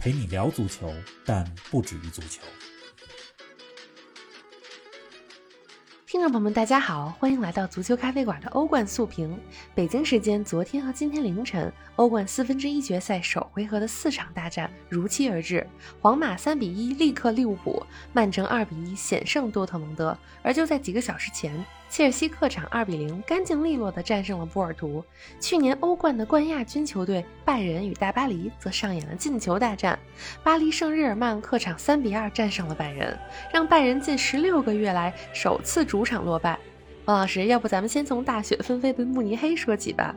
陪你聊足球，但不止于足球。听众朋友们，大家好，欢迎来到足球咖啡馆的欧冠速评。北京时间昨天和今天凌晨，欧冠四分之一决赛首回合的四场大战如期而至。皇马三比一力克利物浦，曼城二比一险胜多特蒙德。而就在几个小时前。切尔西客场二比零干净利落地战胜了波尔图。去年欧冠的冠亚军球队拜仁与大巴黎则上演了进球大战。巴黎圣日耳曼客场三比二战胜了拜仁，让拜仁近十六个月来首次主场落败。王老师，要不咱们先从大雪纷飞的慕尼黑说起吧？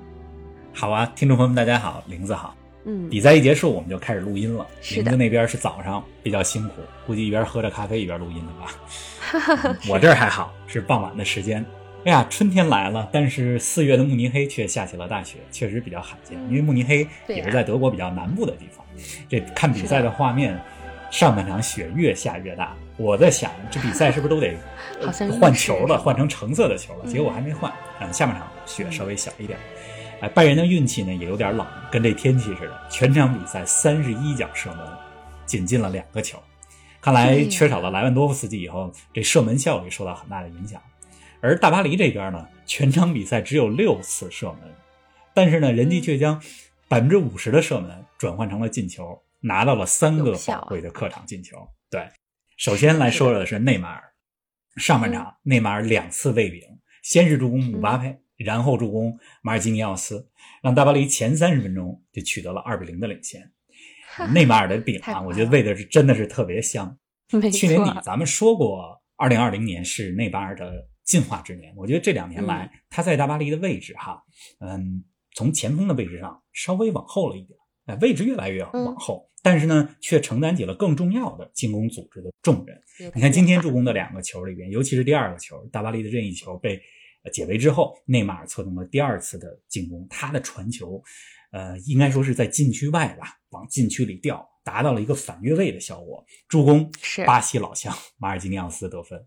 好啊，听众朋友们，大家好，林子好。嗯，比赛一结束，我们就开始录音了。玲子那边是早上比较辛苦，估计一边喝着咖啡一边录音的吧。我这儿还好，是傍晚的时间。哎呀，春天来了，但是四月的慕尼黑却下起了大雪，确实比较罕见。因为慕尼黑也是在德国比较南部的地方。这看比赛的画面，上半场雪越下越大。我在想，这比赛是不是都得 换球了，换成橙色的球了？结果还没换，嗯，下半场雪稍微小一点。哎，拜仁的运气呢也有点冷，跟这天气似的，全场比赛三十一脚射门，仅进了两个球。看来缺少了莱万多夫斯基以后，这射门效率受到很大的影响。而大巴黎这边呢，全场比赛只有六次射门，但是呢，人家却将百分之五十的射门转换成了进球，拿到了三个宝贵的客场进球。对，首先来说说的是内马尔，上半场内马尔两次喂饼，先是助攻姆巴佩。然后助攻马尔基尼奥斯，让大巴黎前三十分钟就取得了二比零的领先。内马尔的饼啊，我觉得喂的是真的是特别香。去年底咱们说过，二零二零年是内马尔的进化之年。我觉得这两年来，他在大巴黎的位置哈，嗯，从前锋的位置上稍微往后了一点，哎，位置越来越往后，但是呢，却承担起了更重要的进攻组织的重任。你看今天助攻的两个球里边，尤其是第二个球，大巴黎的任意球被。解围之后，内马尔策动了第二次的进攻，他的传球，呃，应该说是在禁区外吧，往禁区里掉，达到了一个反越位的效果。助攻是巴西老乡马尔基尼奥斯得分。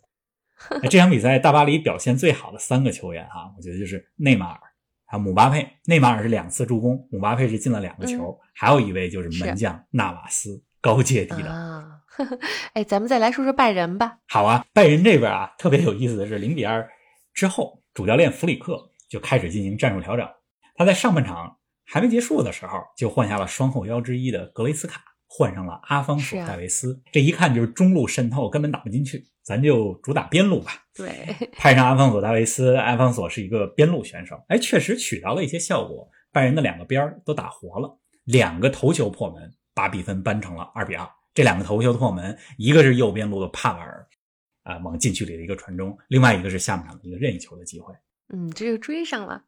这场比赛大巴黎表现最好的三个球员啊，我觉得就是内马尔还有姆巴佩。内马尔是两次助攻，姆巴佩是进了两个球，还有一位就是门将纳瓦斯，高阶低的。哎，咱们再来说说拜仁吧。好啊，拜仁这边啊，特别有意思的是零比二之后。主教练弗里克就开始进行战术调整。他在上半场还没结束的时候，就换下了双后腰之一的格雷斯卡，换上了阿方索·戴维斯。这一看就是中路渗透，根本打不进去，咱就主打边路吧。对，派上阿方索·戴维斯，阿方索是一个边路选手，哎，确实取到了一些效果。拜仁的两个边都打活了，两个头球破门，把比分扳成了二比二。这两个头球破门，一个是右边路的帕瓦尔。啊，往禁区里的一个传中，另外一个是下半场的一个任意球的机会。嗯，这就追上了。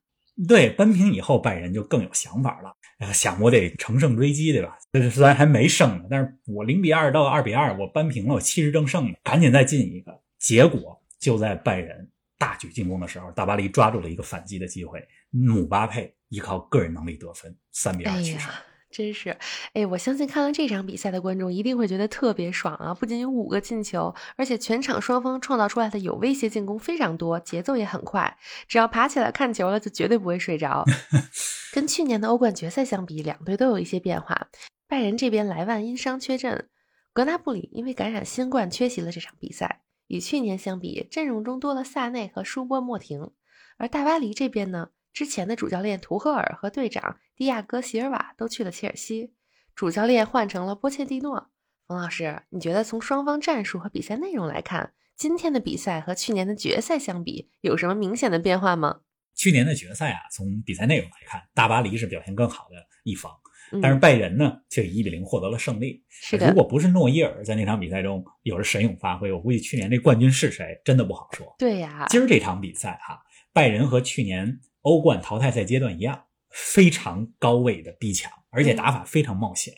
对，扳平以后，拜仁就更有想法了。想我得乘胜追击，对吧？虽然还没胜呢，但是我零比二到二比二，我扳平了，我气势正盛呢，赶紧再进一个。结果就在拜仁大举进攻的时候，大巴黎抓住了一个反击的机会，姆巴佩依靠个人能力得分，三比二取胜。真是，哎，我相信看了这场比赛的观众一定会觉得特别爽啊！不仅有五个进球，而且全场双方创造出来的有威胁进攻非常多，节奏也很快。只要爬起来看球了，就绝对不会睡着。跟去年的欧冠决赛相比，两队都有一些变化。拜仁这边莱万因伤缺阵，格纳布里因为感染新冠缺席了这场比赛。与去年相比，阵容中多了萨内和舒波莫廷。而大巴黎这边呢？之前的主教练图赫尔和队长迪亚哥席尔瓦都去了切尔西，主教练换成了波切蒂诺。冯老师，你觉得从双方战术和比赛内容来看，今天的比赛和去年的决赛相比，有什么明显的变化吗？去年的决赛啊，从比赛内容来看，大巴黎是表现更好的一方，但是拜仁呢却以一比零获得了胜利。是的，如果不是诺伊尔在那场比赛中有着神勇发挥，我估计去年这冠军是谁真的不好说。对呀，今儿这场比赛哈，拜仁和去年。欧冠淘汰赛阶段一样，非常高位的逼抢，而且打法非常冒险。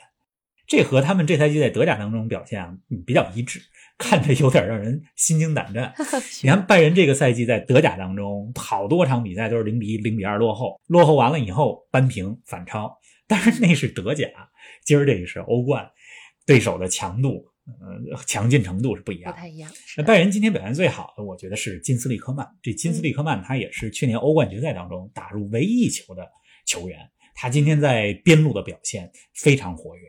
这和他们这赛季在德甲当中表现啊比较一致，看着有点让人心惊胆战。你看拜仁这个赛季在德甲当中，好多场比赛都是零比一、零比二落后，落后完了以后扳平反超，但是那是德甲，今儿这个是欧冠，对手的强度。呃，强劲程度是不一样，不太一样。那拜仁今天表现最好的，我觉得是金斯利科曼。这金斯利科曼他也是去年欧冠决赛当中打入唯一一球的球员。他今天在边路的表现非常活跃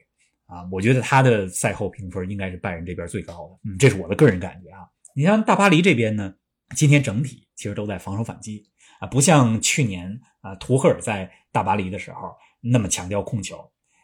啊！我觉得他的赛后评分应该是拜仁这边最高的。嗯，这是我的个人感觉啊。你像大巴黎这边呢，今天整体其实都在防守反击啊，不像去年啊图赫尔在大巴黎的时候那么强调控球。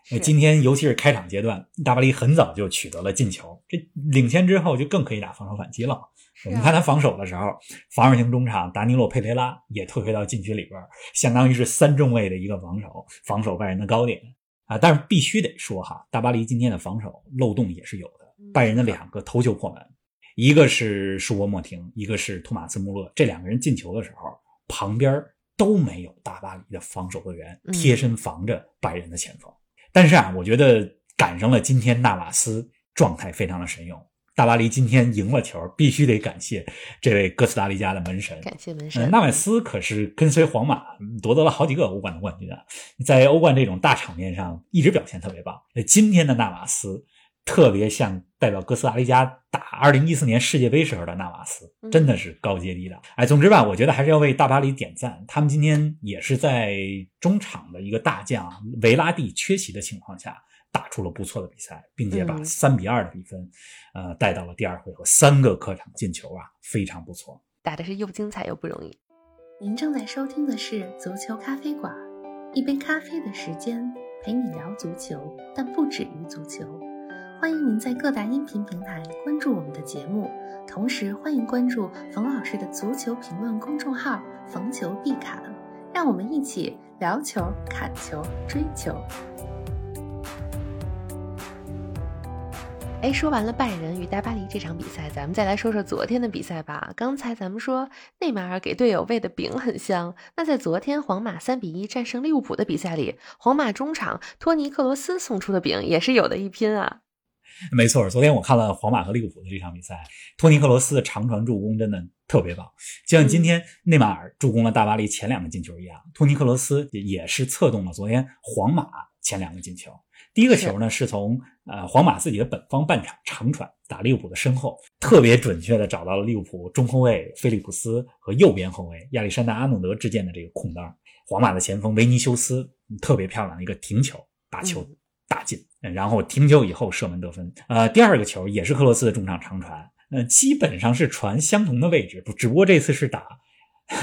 那今天，尤其是开场阶段，大巴黎很早就取得了进球，这领先之后就更可以打防守反击了。我们看他防守的时候，防守型中场达尼洛·佩雷拉也退回到禁区里边，相当于是三中卫的一个防守，防守拜仁的高点啊。但是必须得说哈，大巴黎今天的防守漏洞也是有的。拜仁的两个头球破门，一个是舒波莫廷，一个是托马斯·穆勒，这两个人进球的时候，旁边都没有大巴黎的防守队员贴身防着拜仁的前锋。但是啊，我觉得赶上了今天纳瓦斯状态非常的神勇，大巴黎今天赢了球，必须得感谢这位哥斯达黎加的门神。感谢门神。纳瓦斯可是跟随皇马夺得了好几个欧冠的冠军啊，在欧冠这种大场面上一直表现特别棒。那今天的纳瓦斯特别像代表哥斯达黎加打二零一四年世界杯时候的纳瓦斯，真的是高阶低档。哎，总之吧，我觉得还是要为大巴黎点赞，他们今天也是在中场的一个大将维拉蒂缺席的情况下，打出了不错的比赛，并且把三比二的比分，呃，带到了第二回合，三个客场进球啊，非常不错，打的是又精彩又不容易。您正在收听的是足球咖啡馆，一杯咖啡的时间陪你聊足球，但不止于足球。欢迎您在各大音频平台关注我们的节目，同时欢迎关注冯老师的足球评论公众号“冯球必侃”，让我们一起聊球、砍球、追球。哎，说完了拜仁与大巴黎这场比赛，咱们再来说说昨天的比赛吧。刚才咱们说内马尔给队友喂的饼很香，那在昨天皇马三比一战胜利物浦的比赛里，皇马中场托尼克罗斯送出的饼也是有的一拼啊。没错，昨天我看了皇马和利物浦的这场比赛，托尼克罗斯的长传助攻真的特别棒，就像今天内马尔助攻了大巴黎前两个进球一样，托尼克罗斯也是策动了昨天皇马前两个进球。第一个球呢是从呃皇马自己的本方半场长传打利物浦的身后，特别准确的找到了利物浦中后卫菲利普斯和右边后卫亚历山大阿诺德之间的这个空当，皇马的前锋维尼修斯特别漂亮的一个停球把球。打进，然后停球以后射门得分。呃，第二个球也是克罗斯的中场长传，呃，基本上是传相同的位置，不，只不过这次是打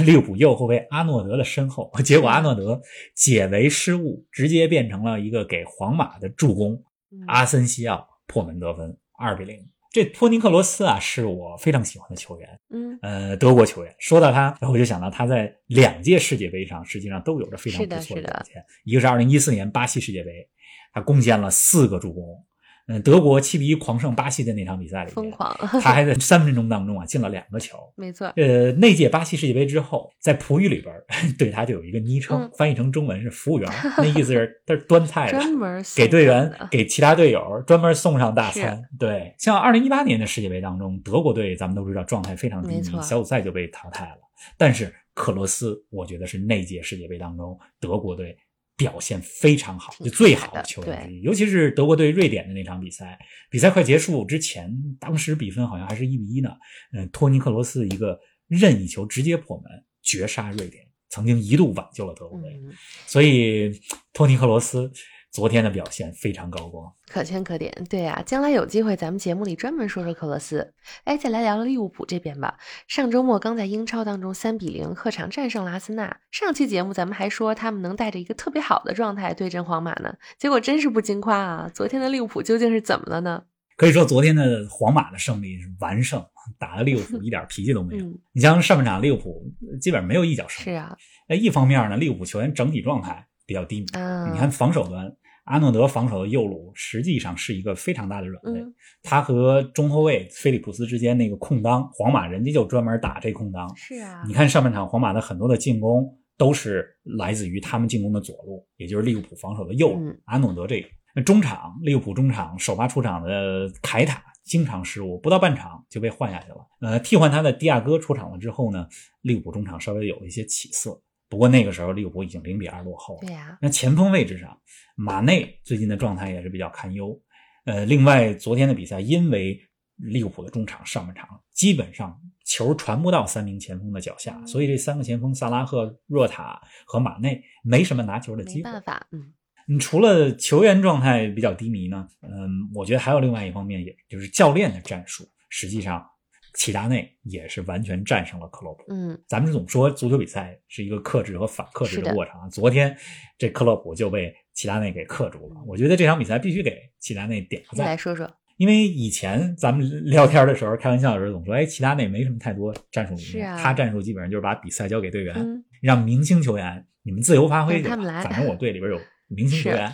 利物浦右后卫阿诺德的身后，结果阿诺德解围失误，直接变成了一个给皇马的助攻。阿森西奥破门得分，二比零。这托尼克罗斯啊，是我非常喜欢的球员，嗯，呃，德国球员。说到他，然后我就想到他在两届世界杯上实际上都有着非常不错的表现，一个是二零一四年巴西世界杯。他贡献了四个助攻，嗯，德国七比一狂胜巴西的那场比赛里，疯狂，他还在三分钟当中啊进了两个球，没错。呃，那届巴西世界杯之后，在葡语里边 对他就有一个昵称，翻译成中文是“服务员 ”，那意思是他是端菜的，专门给队员、给其他队友专门送上大餐。对，像二零一八年的世界杯当中，德国队咱们都知道状态非常低迷，小组赛就被淘汰了。但是克罗斯，我觉得是那届世界杯当中德国队。表现非常好，就最好的球员之一。尤其是德国对瑞典的那场比赛，比赛快结束之前，当时比分好像还是一比一呢。嗯，托尼克罗斯一个任意球直接破门，绝杀瑞典，曾经一度挽救了德国队。所以，托尼克罗斯。昨天的表现非常高光，可圈可点。对啊，将来有机会咱们节目里专门说说克罗斯。哎，再来聊聊利物浦这边吧。上周末刚在英超当中三比零客场战胜了阿森纳。上期节目咱们还说他们能带着一个特别好的状态对阵皇马呢，结果真是不经夸啊！昨天的利物浦究竟是怎么了呢？可以说昨天的皇马的胜利是完胜，打的利物浦一点脾气都没有。你像上半场利物浦基本上没有一脚胜。是啊。哎，一方面呢，利物浦球员整体状态比较低迷。你看防守端。阿诺德防守的右路实际上是一个非常大的软肋，他和中后卫菲利普斯之间那个空当，皇马人家就专门打这空当。是啊，你看上半场皇马的很多的进攻都是来自于他们进攻的左路，也就是利物浦防守的右路。阿诺德这个，那中场利物浦中场首发出场的凯塔经常失误，不到半场就被换下去了。呃，替换他的迪亚哥出场了之后呢，利物浦中场稍微有了一些起色。不过那个时候利物浦已经零比二落后了。对呀，那前锋位置上，马内最近的状态也是比较堪忧。呃，另外昨天的比赛，因为利物浦的中场上半场基本上球传不到三名前锋的脚下，所以这三个前锋萨拉赫、若塔和马内没什么拿球的机会。没办法，嗯。你除了球员状态比较低迷呢，嗯，我觉得还有另外一方面，也就是教练的战术。实际上，齐达内也是完全战胜了克洛普。嗯，咱们总说足球比赛是一个克制和反克制的过程。昨天这克洛普就被齐达内给克住了。我觉得这场比赛必须给齐达内点个赞。来说说，因为以前咱们聊天的时候开玩笑的时候总说，哎，齐达内没什么太多战术理念，啊、他战术基本上就是把比赛交给队员，嗯、让明星球员你们自由发挥去，他们来。反正我队里边有。明星球员，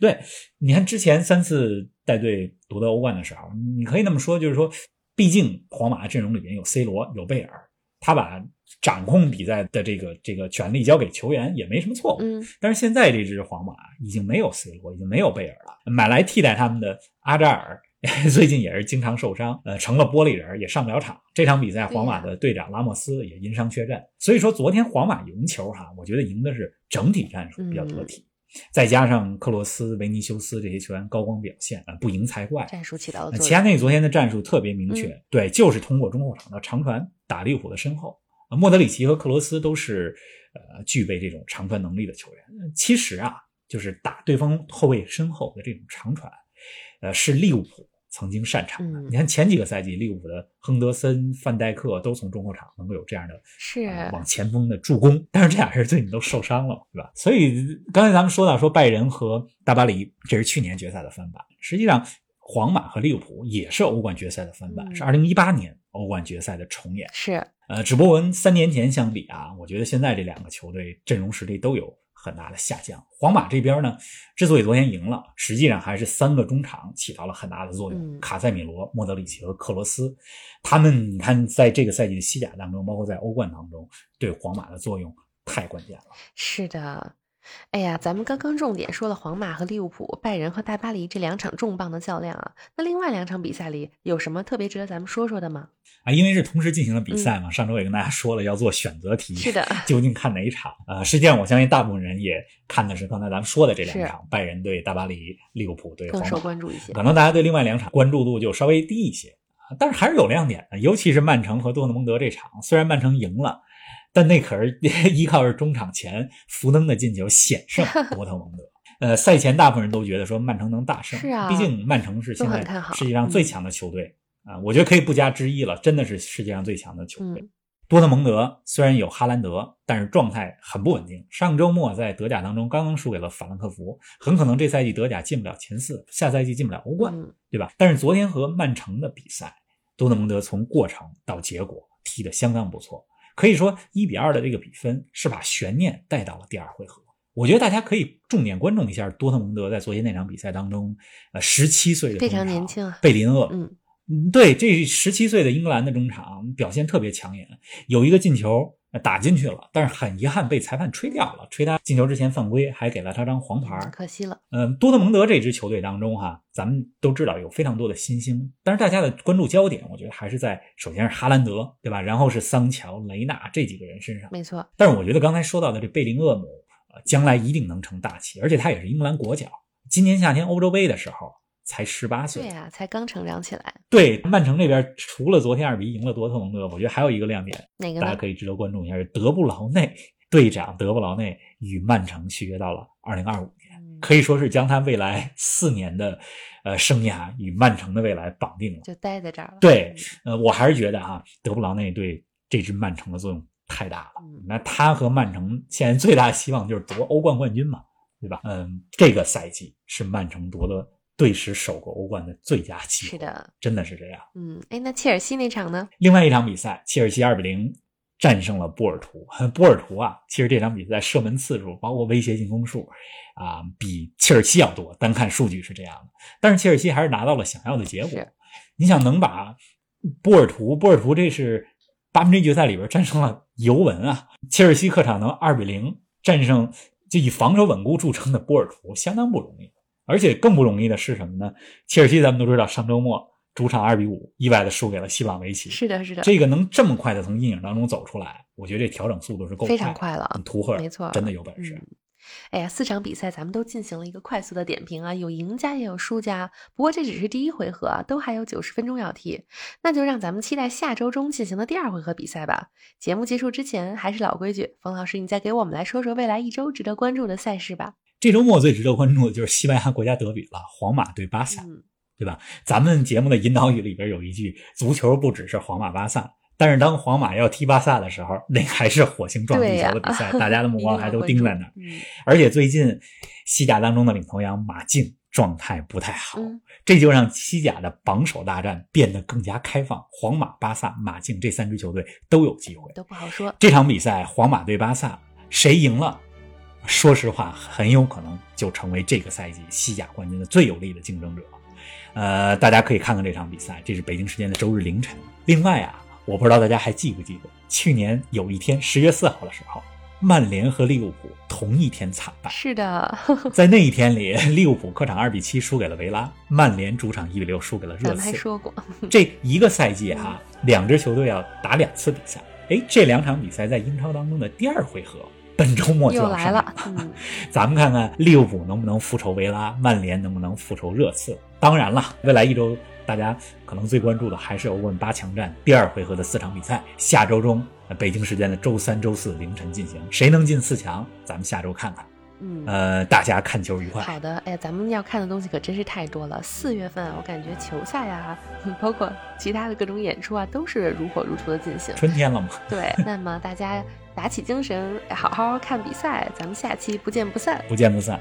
对，你看之前三次带队夺得欧冠的时候，你可以那么说，就是说，毕竟皇马阵容里边有 C 罗，有贝尔，他把掌控比赛的这个这个权利交给球员也没什么错误。嗯，但是现在这支皇马已经没有 C 罗，已经没有贝尔了，买来替代他们的阿扎尔 最近也是经常受伤，呃，成了玻璃人，也上不了场。这场比赛，皇马的队长拉莫斯也因伤缺阵，所以说昨天皇马赢球哈，我觉得赢的是整体战术比较得体。嗯再加上克罗斯、维尼修斯这些球员高光表现啊，不赢才怪。战术起到了作用。齐达内昨天的战术特别明确，嗯、对，就是通过中后场的长传打利物浦的身后。莫德里奇和克罗斯都是呃具备这种长传能力的球员。其实啊，就是打对方后卫身后的这种长传，呃，是利物浦曾经擅长的。嗯、你看前几个赛季，利物浦的亨德森、范戴克都从中后场能够有这样的是、呃、往前锋的助攻，但是这俩人最近都受伤了，对吧？所以刚才咱们说到说拜仁和大巴黎，这是去年决赛的翻版。实际上，皇马和利物浦也是欧冠决赛的翻版，嗯、是二零一八年欧冠决赛的重演。是，呃，只不过跟三年前相比啊，我觉得现在这两个球队阵容实力都有很大的下降。皇马这边呢，之所以昨天赢了，实际上还是三个中场起到了很大的作用，嗯、卡塞米罗、莫德里奇和克罗斯，他们你看在这个赛季的西甲当中，包括在欧冠当中，对皇马的作用太关键了。是的。哎呀，咱们刚刚重点说了皇马和利物浦、拜仁和大巴黎这两场重磅的较量啊，那另外两场比赛里有什么特别值得咱们说说的吗？啊，因为是同时进行的比赛嘛，嗯、上周也跟大家说了要做选择题，是的，究竟看哪一场？呃，实际上我相信大部分人也看的是刚才咱们说的这两场，拜仁对大巴黎、利物浦对皇马，更受关注一些。可能大家对另外两场关注度就稍微低一些，但是还是有亮点的，尤其是曼城和多特蒙德这场，虽然曼城赢了。但那可是 依靠着中场前福登的进球险胜 多特蒙德。呃，赛前大部分人都觉得说曼城能大胜，是啊，毕竟曼城是现在世界上最强的球队啊、我觉得可以不加之一了，真的是世界上最强的球队。嗯、多特蒙德虽然有哈兰德，但是状态很不稳定。上周末在德甲当中刚刚输给了法兰克福，很可能这赛季德甲进不了前四，下赛季进不了欧冠，嗯、对吧？但是昨天和曼城的比赛，多特蒙德从过程到结果踢得相当不错。可以说，一比二的这个比分是把悬念带到了第二回合。我觉得大家可以重点关注一下多特蒙德在昨天那场比赛当中，呃，十七岁的非常年轻啊，贝林厄，嗯，对，这十七岁的英格兰的中场表现特别抢眼，有一个进球打进去了，但是很遗憾被裁判吹掉了，吹他进球之前犯规，还给了他张黄牌，可惜了。嗯，多特蒙德这支球队当中哈，咱们都知道有非常多的新星，但是大家的关注焦点，我觉得还是在首先是哈兰德，对吧？然后是桑乔、雷纳这几个人身上，没错。但是我觉得刚才说到的这贝林厄姆，呃，将来一定能成大器，而且他也是英格兰国脚，今年夏天欧洲杯的时候。才十八岁，对呀、啊，才刚成长起来。对，曼城这边除了昨天二比一赢了多特蒙德，我觉得还有一个亮点，哪个？大家可以值得关注一下，是德布劳内队长德布劳内与曼城续约到了二零二五年，嗯、可以说是将他未来四年的呃生涯与曼城的未来绑定了，就待在这儿了。对，呃，我还是觉得啊，德布劳内对这支曼城的作用太大了。嗯、那他和曼城现在最大的希望就是夺欧冠冠军嘛，对吧？嗯，这个赛季是曼城夺得。队史首个欧冠的最佳机会，是的，真的是这样。嗯，哎，那切尔西那场呢？另外一场比赛，切尔西二比零战胜了波尔图。波尔图啊，其实这场比赛射门次数，包括威胁进攻数啊，比切尔西要多。单看数据是这样的，但是切尔西还是拿到了想要的结果。你想能把波尔图，波尔图这是八分之一决赛里边战胜了尤文啊，切尔西客场能二比零战胜就以防守稳固著称的波尔图，相当不容易。而且更不容易的是什么呢？切尔西咱们都知道，上周末主场二比五意外的输给了西朗维奇。是的，是的，这个能这么快的从阴影当中走出来，我觉得这调整速度是够非常快了。图赫没错，真的有本事。嗯哎呀，四场比赛咱们都进行了一个快速的点评啊，有赢家也有输家。不过这只是第一回合啊，都还有九十分钟要踢，那就让咱们期待下周中进行的第二回合比赛吧。节目结束之前，还是老规矩，冯老师，你再给我们来说说未来一周值得关注的赛事吧。这周末最值得关注的就是西班牙国家德比了，皇马对巴萨，嗯、对吧？咱们节目的引导语里边有一句：足球不只是皇马巴萨。但是当皇马要踢巴萨的时候，那还是火星撞地球的比赛，大家的目光 还都盯在那儿。嗯、而且最近西甲当中的领头羊马竞状态不太好，嗯、这就让西甲的榜首大战变得更加开放。皇马、巴萨、马竞这三支球队都有机会，都不好说。这场比赛皇马对巴萨，谁赢了？说实话，很有可能就成为这个赛季西甲冠军的最有力的竞争者。呃，大家可以看看这场比赛，这是北京时间的周日凌晨。另外啊。我不知道大家还记不记得，去年有一天十月四号的时候，曼联和利物浦同一天惨败。是的，在那一天里，利物浦客场二比七输给了维拉，曼联主场一比六输给了热刺。还说过，这一个赛季哈、啊，两支球队要打两次比赛。哎，这两场比赛在英超当中的第二回合，本周末就要来了。嗯，咱们看看利物浦能不能复仇维拉，曼联能不能复仇热刺。当然了，未来一周。大家可能最关注的还是欧冠八强战第二回合的四场比赛，下周中北京时间的周三、周四凌晨进行，谁能进四强，咱们下周看看。嗯，呃，大家看球愉快。好的，哎呀，咱们要看的东西可真是太多了。四月份，我感觉球赛呀，包括其他的各种演出啊，都是如火如荼的进行。春天了嘛？对，那么大家打起精神，好好看比赛，咱们下期不见不散。不见不散。